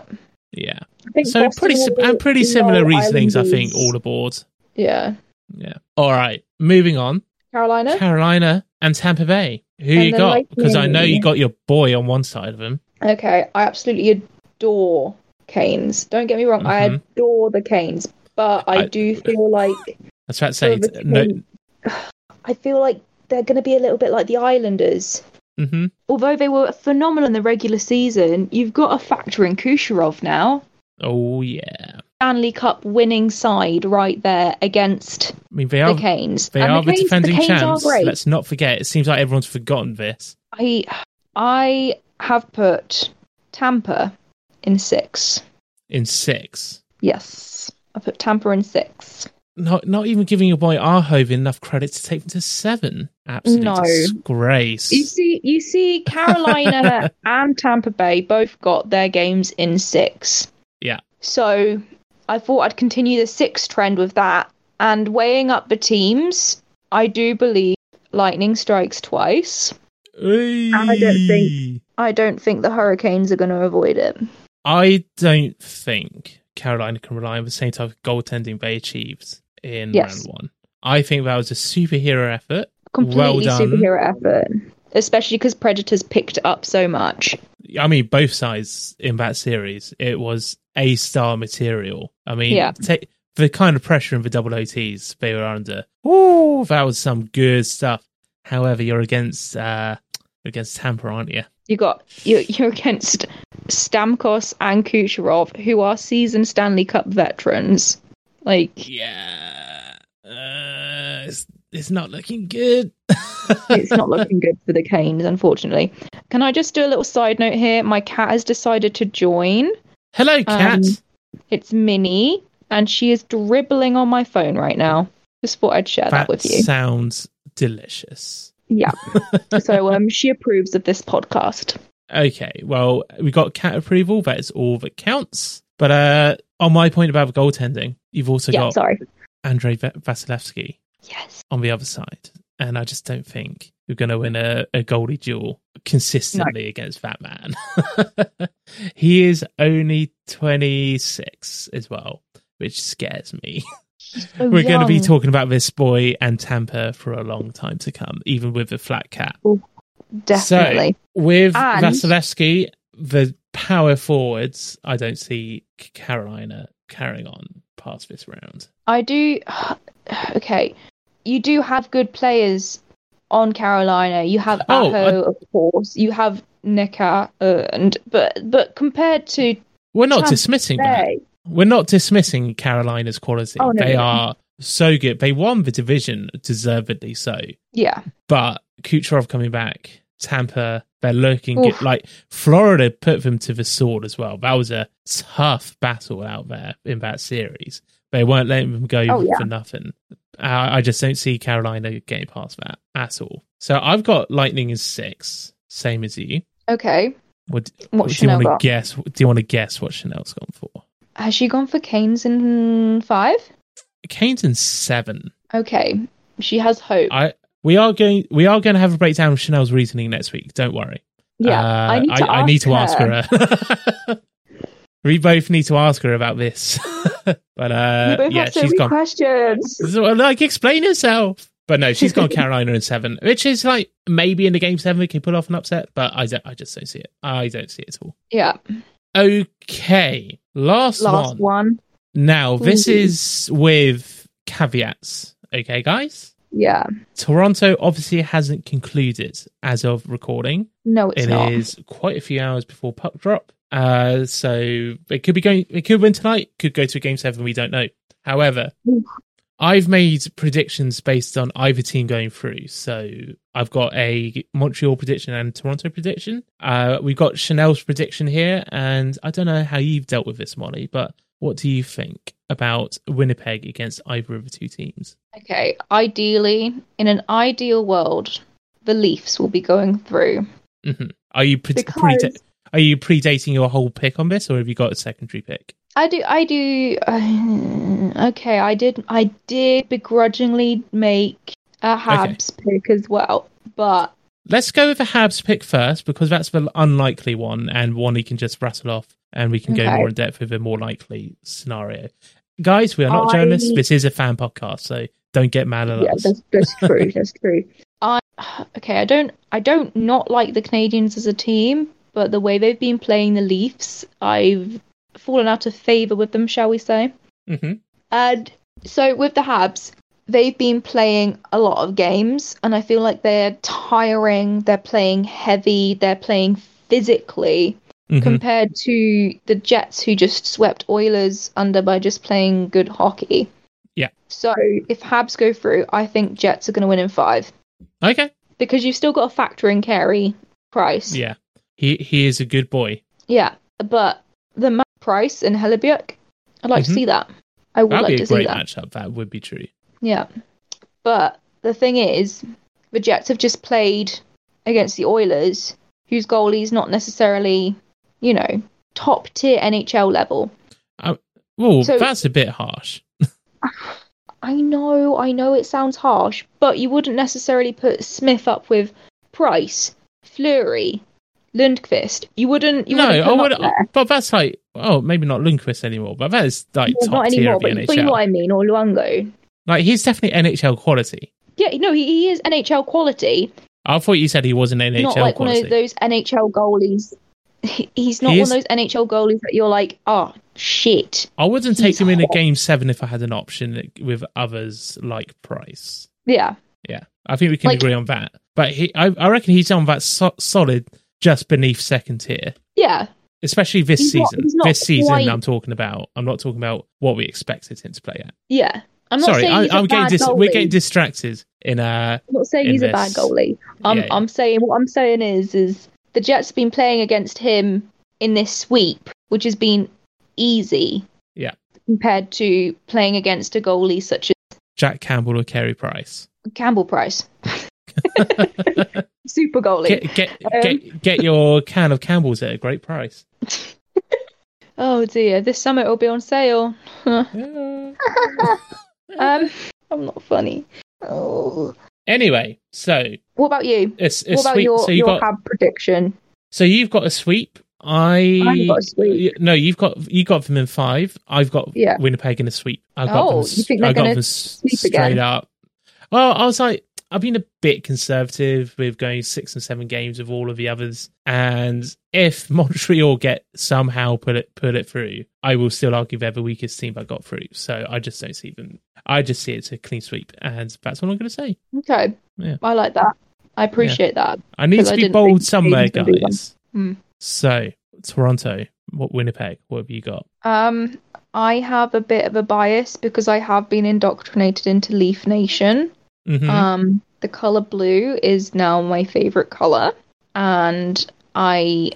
S1: Yeah.
S2: I think
S1: So
S2: Boston
S1: pretty and pretty similar reasonings, I think, all aboard.
S2: Yeah,
S1: Yeah. All right. Moving on.
S2: Carolina.
S1: Carolina and Tampa Bay. Who
S2: And
S1: you got? Because I know you got your boy on one side of him.
S2: Okay, I absolutely adore Canes. Don't get me wrong, I
S1: Mhm.
S2: adore the Canes, but I,
S1: I-
S2: do feel like
S1: I about to say, no.
S2: I feel like they're going to be a little bit like the Islanders.
S1: hmm
S2: Although they were phenomenal in the regular season, you've got a factor in Kucherov now.
S1: Oh yeah.
S2: Stanley Cup winning side right there against
S1: I mean, they are
S2: the Canes.
S1: they
S2: And
S1: are the,
S2: Canes-
S1: defending
S2: Canes
S1: champs. Let's not forget. It seems like everyone's forgotten this.
S2: I I have put Tampa in six.
S1: In six,
S2: Yes, I put Tampa in six.
S1: not not even giving your boy Arhove enough credit to take them to seven. Absolute
S2: No.
S1: disgrace.
S2: You see, you see, Carolina and Tampa Bay both got their games in six.
S1: Yeah.
S2: So I thought I'd continue the six trend with that. And weighing up the teams, I do believe Lightning strikes twice. I don't think- I don't think the Hurricanes are going to avoid it.
S1: I don't think Carolina can rely on the same type of goaltending they achieved in
S2: Yes.
S1: round one. I think that was a superhero effort.
S2: Completely
S1: Well done.
S2: superhero effort, especially because Predators picked up so much.
S1: I mean, both sides in that series, it was A star material. I mean,
S2: Yeah.
S1: take the kind of pressure in the double OTs they were under. Ooh, that was some good stuff. However, you're against uh against Tampa, aren't you?
S2: You got you're, you're against Stamkos and Kucherov, who are seasoned Stanley Cup veterans. Like
S1: Yeah, uh, it's, it's not looking good.
S2: it's not looking good for the Canes, unfortunately. Can I just do a little side note here? My cat has decided to join.
S1: Hello, cat.
S2: Um, It's Minnie, and she is dribbling on my phone right now. Just thought I'd share that,
S1: that
S2: with you.
S1: sounds delicious.
S2: Yeah. so um, she approves of this podcast.
S1: Okay, well, we got cat approval. That is all that counts. But uh, on my point about the goaltending, you've also
S2: yeah,
S1: got
S2: sorry.
S1: Andrei Va- Vasilevsky
S2: Yes.
S1: on the other side, and I just don't think you're going to win a, a goalie duel consistently against that man. he is only 26 as well, which scares me.
S2: So
S1: We're going to be talking about this boy and Tampa for a long time to come, even with the flat cat.
S2: Definitely.
S1: With
S2: And-
S1: Vasilevsky, the power forwards, I don't see Carolina carrying on past this round.
S2: I do. Okay, you do have good players on Carolina. You have
S1: Oh,
S2: Aho, of course. You have Nika, uh, and but but compared to
S1: We're not
S2: Tampa
S1: dismissing that.
S2: Bay,
S1: We're not dismissing Carolina's quality.
S2: Oh, no,
S1: they
S2: no.
S1: are so good. They won the division deservedly so.
S2: Yeah.
S1: But Kucherov coming back, Tampa, they're looking good. Like Florida put them to the sword as well. That was a tough battle out there in that series. They weren't letting them go
S2: Oh, yeah.
S1: for nothing. Uh, I just don't see Carolina getting past that at all. So I've got Lightning as six, same as you.
S2: Okay.
S1: What,
S2: What
S1: do you want to guess? Do you want to guess what Chanel's gone for?
S2: Has she gone for Canes in five?
S1: Kane's in seven.
S2: Okay. She has hope.
S1: I we are going we are going to have a breakdown of Chanel's reasoning next week. Don't worry.
S2: yeah.
S1: Uh,
S2: I need to,
S1: I, need to
S2: her.
S1: ask her. we both need to ask her about this. but uh, yeah, she's gone.
S2: questions.
S1: So, like, explain herself. But no, she's gone Carolina in seven, which is like maybe in the game seven we can pull off an upset, but I don't, I just don't see it. I don't see it at all.
S2: Yeah.
S1: Okay, last,
S2: Last
S1: one.
S2: one.
S1: Now this is with caveats. Okay, guys.
S2: Yeah.
S1: Toronto obviously hasn't concluded as of recording.
S2: No, it's
S1: It
S2: not.
S1: is quite a few hours before puck drop. Uh, so it could be going. It could win tonight. Could go to a game seven. We don't know. However, I've made predictions based on either team going through. So I've got a Montreal prediction and Toronto prediction. Uh, we've got Chanel's prediction here, and I don't know how you've dealt with this, Molly, but what do you think about Winnipeg against either of the two teams?
S2: Okay. Ideally, in an ideal world, the Leafs will be going through.
S1: hmm Are you pre-
S2: Because-
S1: preda- are you predating your whole pick on this, or have you got a secondary pick?
S2: I do. I do. Uh, okay, I did. I did begrudgingly make a Habs pick as well, but
S1: Let's go with the Habs pick first because that's the unlikely one and one he can just rattle off and we can go more in depth with a more likely scenario. Guys, we are not
S2: I-
S1: journalists. This is a fan podcast, so don't get mad at
S2: yeah,
S1: us.
S2: that's that's true. that's true. I okay. I don't. I don't not like the Canadiens as a team, but the way they've been playing the Leafs, I've fallen out of favor with them, shall we say?
S1: hmm
S2: And so with the Habs, they've been playing a lot of games, and I feel like they're tiring. They're playing heavy. They're playing physically
S1: hmm
S2: compared to the Jets, who just swept Oilers under by just playing good hockey.
S1: Yeah.
S2: So if Habs go through, I think Jets are going to win in five
S1: Okay.
S2: because you've still got to factor in Carey Price.
S1: Yeah. He he is a good boy.
S2: Yeah, but the ma- Price and Hellebuyck, I'd like
S1: Mhm.
S2: to see that. I would
S1: That'd
S2: like
S1: be
S2: to
S1: a
S2: see
S1: great
S2: that.
S1: matchup. That would be true.
S2: Yeah. But the thing is, the Jets have just played against the Oilers, whose goalie's not necessarily, you know, top tier NHL level.
S1: Well,
S2: So-
S1: that's a bit harsh.
S2: I know, I know it sounds harsh, but you wouldn't necessarily put Smith up with Price, Fleury, Lundqvist. You wouldn't. You
S1: no,
S2: wouldn't
S1: I would,
S2: there.
S1: but that's like oh, maybe not Lundqvist anymore, but that is like
S2: Well,
S1: top
S2: not
S1: tier
S2: anymore,
S1: of the
S2: but, but you know what I mean, or Luongo.
S1: Like he's definitely NHL quality.
S2: Yeah, no, he, he is NHL quality,
S1: I thought you said he was an NHL
S2: not like
S1: quality.
S2: one of those NHL goalies. He- He's not
S1: He
S2: one of those NHL goalies that you're like, oh shit.
S1: I wouldn't take him in a game seven if I had an option with others like Price.
S2: Yeah,
S1: Yeah, I think we can
S2: Like-
S1: agree on that. But he, I, I reckon he's on that so- solid, just beneath second tier,
S2: yeah,
S1: especially this
S2: He's
S1: season.
S2: he's not
S1: this season,
S2: quite-
S1: I'm talking about. I'm not talking about what we expected him to play at.
S2: yeah. I'm not
S1: Sorry,
S2: saying
S1: I,
S2: he's a
S1: I'm getting dis- we're getting distracted in uh
S2: I'm not saying
S1: in
S2: he's a bad goalie. I'm
S1: Yeah, yeah.
S2: I'm saying what I'm saying is is the Jets have been playing against him in this sweep, which has been easy.
S1: Yeah.
S2: Compared to playing against a goalie such as
S1: Jack Campbell or Carey Price.
S2: Campbell Price, super goalie.
S1: get get,
S2: Um,
S1: get get your can of Campbell's at a great price.
S2: Oh dear, this summer it'll be on sale. Um, I'm not funny. Oh.
S1: Anyway, so
S2: What about you?
S1: it's,
S2: What
S1: it's
S2: about your
S1: so you
S2: your
S1: got
S2: hab prediction?
S1: so you've got a sweep. I
S2: I've got a sweep.
S1: No, you've got you got them in five. I've got
S2: Yeah.
S1: Winnipeg in a sweep. I've got
S2: Oh,
S1: them.
S2: you think they're
S1: I got
S2: gonna
S1: them
S2: sweep
S1: straight
S2: again?
S1: up. Well, I was like, I've been a bit conservative with going six and seven games with all of the others, and if Montreal get somehow put it put it through, I will still argue they're the weakest team that got through. So I just don't see them. I just see it's a clean sweep, and that's what I'm going to say.
S2: Okay,
S1: Yeah.
S2: I like that. I appreciate that.
S1: I need to be bold somewhere,
S2: Canadians would do
S1: guys.
S2: Hmm.
S1: So Toronto, what Winnipeg? What have you got?
S2: Um, I have a bit of a bias because I have been indoctrinated into Leaf Nation.
S1: Mhm.
S2: Um, the color blue is now my favorite color, and I,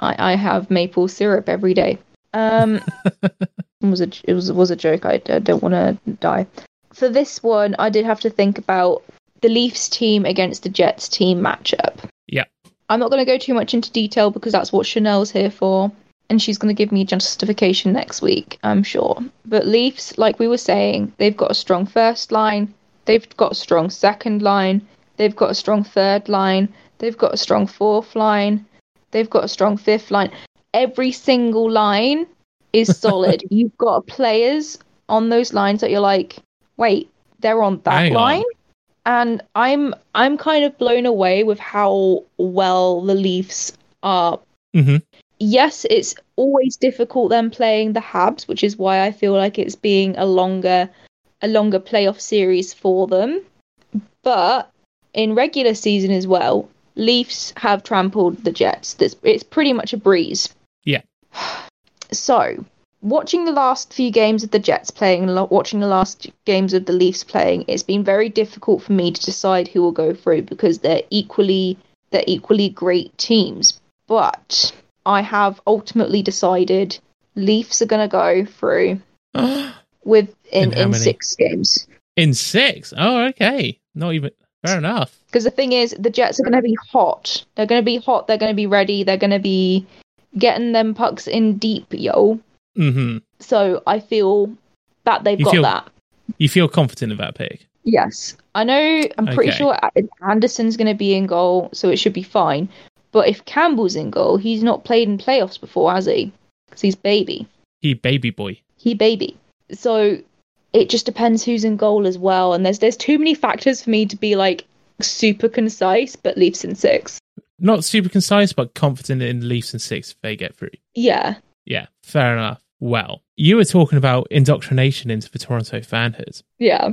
S2: I, I have maple syrup every day. Um, it was a it was was a joke. I, I don't want to die. For this one, I did have to think about the Leafs team against the Jets team matchup.
S1: Yeah.
S2: I'm not going to go too much into detail because that's what Chanel's here for, and she's going to give me justification next week, I'm sure. But Leafs, like we were saying, they've got a strong first line, they've got a strong second line, they've got a strong third line, they've got a strong fourth line, they've got a strong fifth line. Every single line is solid. You've got players on those lines that you're like, wait, they're on that
S1: Hang on.
S2: line and I'm I'm kind of blown away with how well the Leafs are.
S1: Mhm.
S2: Yes, it's always difficult them playing the Habs, which is why I feel like it's being a longer a longer playoff series for them. But in regular season as well, Leafs have trampled the Jets. It's, it's pretty much a breeze.
S1: Yeah.
S2: So, watching the last few games of the Jets playing and watching the last games of the Leafs playing, it's been very difficult for me to decide who will go through because they're equally they're equally great teams. But I have ultimately decided Leafs are going to go through with in
S1: In
S2: in six games.
S1: In six. Oh, okay. Not even. Fair enough.
S2: Because the thing is, the Jets are going to be hot. They're going to be hot. They're going to be ready. They're going to be getting them pucks in deep, yo.
S1: hmm
S2: So I feel that they've
S1: You
S2: got
S1: feel-
S2: that.
S1: You feel confident about pick.
S2: Yes, I know. I'm pretty
S1: Okay.
S2: sure Andersen's going to be in goal, so it should be fine. But if Campbell's in goal, he's not played in playoffs before, has he? Because he's baby.
S1: He baby boy.
S2: He baby. So it just depends who's in goal as well. And there's there's too many factors for me to be like super concise. But Leafs in six.
S1: Not super concise, but confident in Leafs and six if they get through.
S2: Yeah,
S1: Yeah, fair enough. Well, you were talking about indoctrination into the Toronto fanhood.
S2: yeah.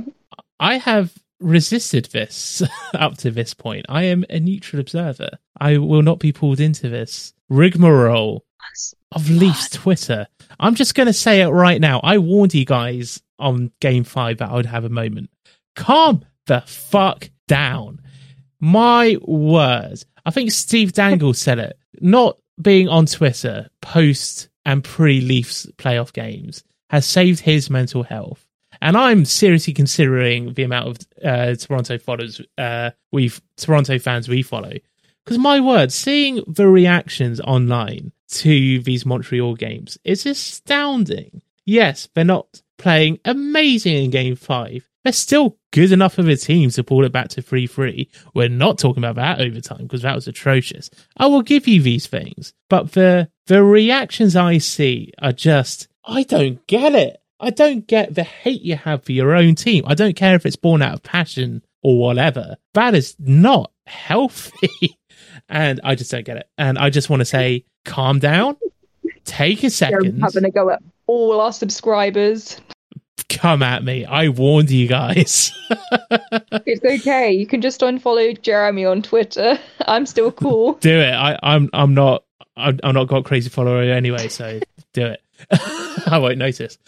S1: I have resisted this up to this point. I am a neutral observer. I will not be pulled into this rigmarole of Leafs Twitter. I'm just going to say it right now. I warned you guys on game five that I would have a moment. Calm the fuck down. My words. I think Steve Dangle said it. Not being on Twitter post and pre Leafs playoff games has saved his mental health. And I'm seriously considering the amount of uh, Toronto followers uh, we Toronto fans we follow. Because my word, seeing the reactions online to these Montreal games is astounding. Yes, they're not playing amazing in game five. They're still good enough of a team to pull it back to 3 3. We're not talking about that overtime because that was atrocious. I will give you these things. But the the reactions I see are just I don't get it. I don't get the hate you have for your own team. I don't care if it's born out of passion or whatever. That is not healthy. and I just don't get it. And I just want to say, calm down, take a second,
S2: having a go at all our subscribers.
S1: come at me. I warned you guys.
S2: It's okay. You can just unfollow Jeremy on Twitter. I'm still cool.
S1: do it. I, I'm I'm not I'm, I'm not got crazy follower anyway, so do it. I won't notice.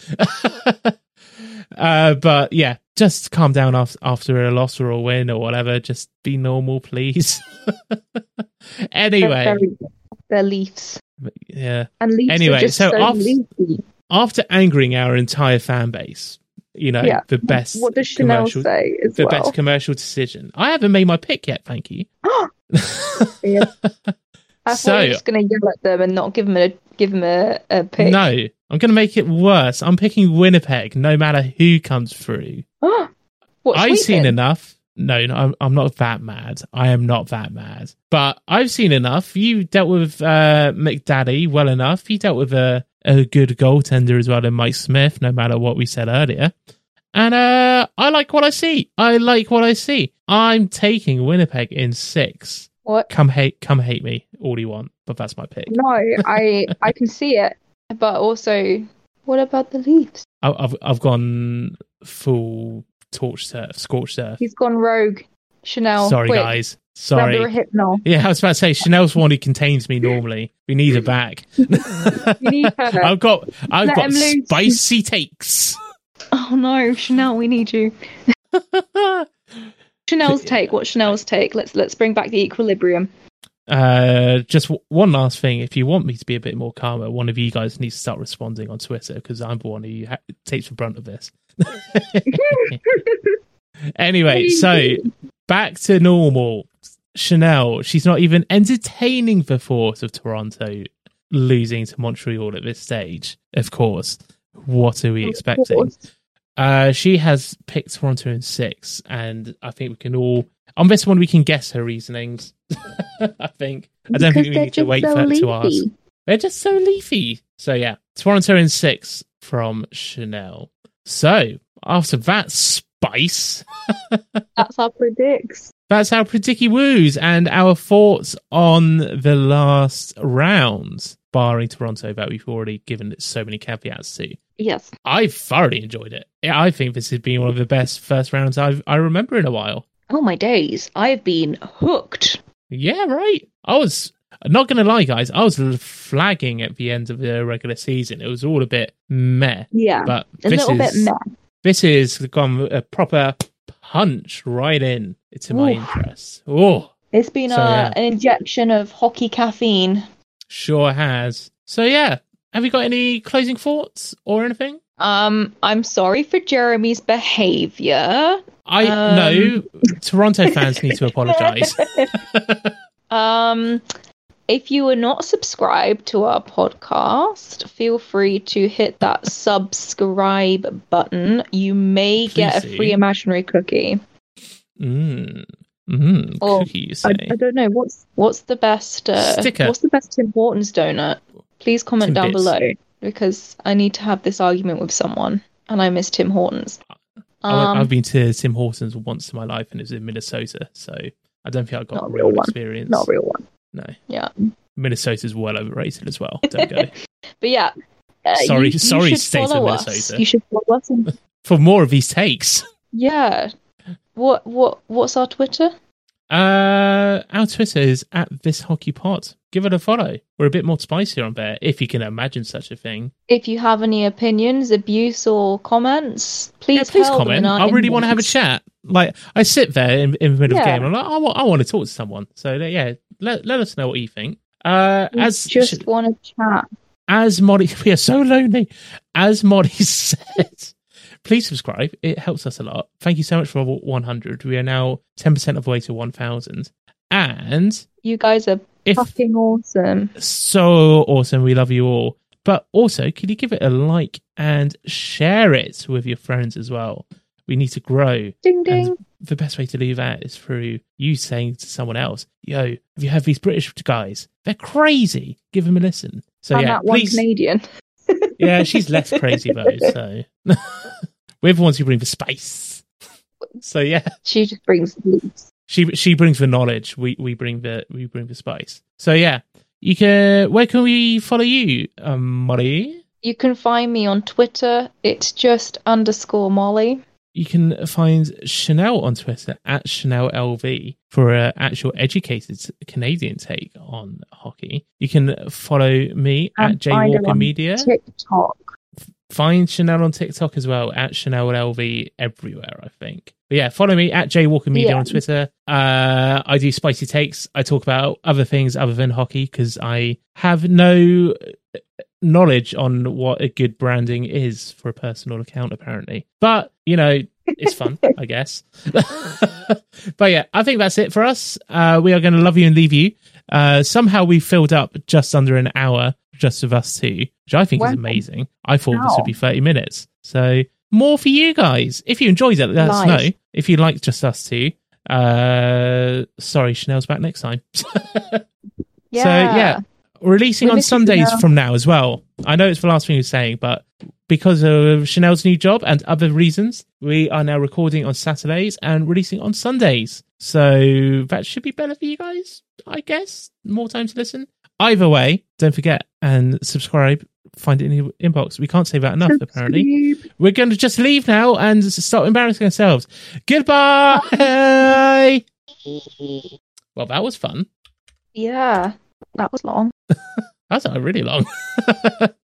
S1: uh, but yeah, just calm down after after a loss or a win or whatever. Just be normal, please. anyway,
S2: they're Leafs.
S1: Yeah.
S2: And
S1: Anyway, so
S2: so,
S1: off-
S2: leafy.
S1: After angering our entire fan base, you know,
S2: Yeah.
S1: the best
S2: What does Chanel
S1: commercial,
S2: say as
S1: the
S2: well?
S1: best commercial decision. I haven't made my pick yet. Thank you.
S2: Yeah. I
S1: So-
S2: thought you were just going to yell at them and not give them a give them a, a pick.
S1: No, I'm going to make it worse. I'm picking Winnipeg, no matter who comes through. I've seen enough. No, no, I'm, I'm not that mad. I am not that mad. But I've seen enough. You dealt with uh, McDaddy well enough. You dealt with a, a good goaltender as well in Mike Smith, no matter what we said earlier. And uh, I like what I see. I like what I see. I'm taking Winnipeg in six.
S2: What?
S1: Come hate, come hate me all you want, but that's my pick.
S2: No, I I can see it, but also, what about the Leafs?
S1: I- I've I've gone full torch surf, scorched surf.
S2: He's gone rogue. Chanel.
S1: Sorry,
S2: quick,
S1: guys.
S2: grab the
S1: Sorry.
S2: Hypnol.
S1: Yeah, I was about to say Chanel's one who contains me normally. We need her back.
S2: Need her.
S1: I've got I've
S2: Let
S1: got spicy takes.
S2: Oh no, Chanel, we need you. Chanel's take. What Chanel's take? Let's let's bring back the equilibrium.
S1: Uh, just w- one last thing. If you want me to be a bit more calmer, one of you guys needs to start responding on Twitter because I'm the one who ha- takes the brunt of this. anyway, so back to normal. Chanel, she's not even entertaining the thought of Toronto losing to Montreal at this stage. Of course. What are we expecting? Uh, she has picked Toronto in six, and I think we can all on this one we can guess her reasonings. I think. I don't think we need to wait for her to ask. They're just so leafy. So yeah, Toronto in six from Chanel. So after that spice,
S2: That's our predicts.
S1: that's our Predicky Woos and our thoughts on the last round, barring Toronto that we've already given it so many caveats to.
S2: Yes.
S1: I thoroughly enjoyed it. I think this has been one of the best first rounds I've I remember in a while.
S2: Oh my days, I've been hooked.
S1: Yeah, right. I was not gonna lie, guys. I was flagging at the end of the regular season. It was all a bit meh,
S2: Yeah.
S1: but
S2: a
S1: this
S2: little
S1: is
S2: bit meh.
S1: this is gone a proper punch right in to my interest. Oh,
S2: It's been
S1: So,
S2: a,
S1: yeah.
S2: an injection of hockey caffeine.
S1: sure has. So yeah, have you got any closing thoughts or anything?
S2: Um, I'm sorry for Jeremy's behavior.
S1: I
S2: Um.
S1: no. Toronto fans need to apologize.
S2: Um, if you are not subscribed to our podcast, feel free to hit that subscribe button. You may get a
S1: Please
S2: free imaginary cookie.
S1: Mm. Mm.
S2: Oh,
S1: Cookie, you
S2: I,
S1: say?
S2: I don't know what's what's the best uh,
S1: Sticker.
S2: What's the best Tim Hortons donut? Please comment
S1: Tim
S2: down
S1: Bits.
S2: below because I need to have this argument with someone, and I miss Tim Hortons. Um,
S1: I've been to Tim Hortons once in my life, and it was in Minnesota. So I don't think I got a real,
S2: real one.
S1: experience.
S2: not a real one.
S1: No,
S2: Yeah,
S1: Minnesota's well overrated as well. Don't go.
S2: but yeah. uh,
S1: Sorry-
S2: you- you
S1: sorry, state of
S2: follow us.
S1: Minnesota.
S2: You should follow us. and-
S1: For more of these takes,
S2: yeah. What what what's our Twitter?
S1: uh, our Twitter is at this hockey pot. Give it a follow. We're a bit more spicier on there, if you can imagine such a thing.
S2: If you have any opinions, abuse, or comments, please,
S1: yeah, please comment. I really want to have a chat. Like I sit there in, in the middle of the game, and I'm like, I want, I want to talk to someone. So yeah, let let us know what you think. Uh,
S2: We
S1: as
S2: just want to chat.
S1: as Molly, we are so lonely. As Molly said, please subscribe. It helps us a lot. Thank you so much for 100. We are now 10% of the way to 1,000. And
S2: You guys are
S1: if
S2: fucking awesome.
S1: so awesome, we love you all. But also, could you give it a like and share it with your friends as well? We need to grow.
S2: Ding ding.
S1: The best way to do that is through you saying to someone else, "Yo, have you heard these British guys? They're crazy. Give them a listen." So yeah,
S2: that one
S1: please
S2: Canadian.
S1: yeah, she's less crazy though. So we're the ones who bring the spice. So yeah,
S2: She just brings
S1: she she brings the knowledge. We we bring the we bring the spice. So yeah, you can. Where can we follow you, um, Molly?
S2: You can find me on Twitter. It's just underscore Molly.
S1: You can find Chanel on Twitter at Chanel LV for an actual educated Canadian take on hockey. You can follow me
S2: And
S1: at Jaywalker
S2: on
S1: Media.
S2: TikTok.
S1: Find Chanel on TikTok as well at Chanel LV everywhere, I think. But yeah, follow me at Jaywalker Media
S2: Yeah.
S1: on Twitter. Uh, I do spicy takes. I talk about other things other than hockey because I have no knowledge on what a good branding is for a personal account, apparently. But, you know, it's fun, I guess. but yeah, I think that's it for us. Uh, we are going to love you and leave you. Uh, somehow we filled up just under an hour just of us two, which I think is amazing. I thought this would be 30 minutes. So more for you guys. If you enjoyed it, let us know. If you like just us two, uh, sorry, Chanel's back next time.
S2: Yeah.
S1: So yeah, releasing
S2: We
S1: on Sundays
S2: Chanel.
S1: from now as well. I know it's the last thing you're saying, but because of Chanel's new job and other reasons, we are now recording on Saturdays and releasing on Sundays. So that should be better for you guys, I guess. More time to listen. Either way, don't forget and subscribe. Find it in your inbox. We can't say that enough, apparently. We're going to just leave now and start embarrassing ourselves. Goodbye. Well, that was fun.
S2: Yeah, that was long.
S1: That's really long.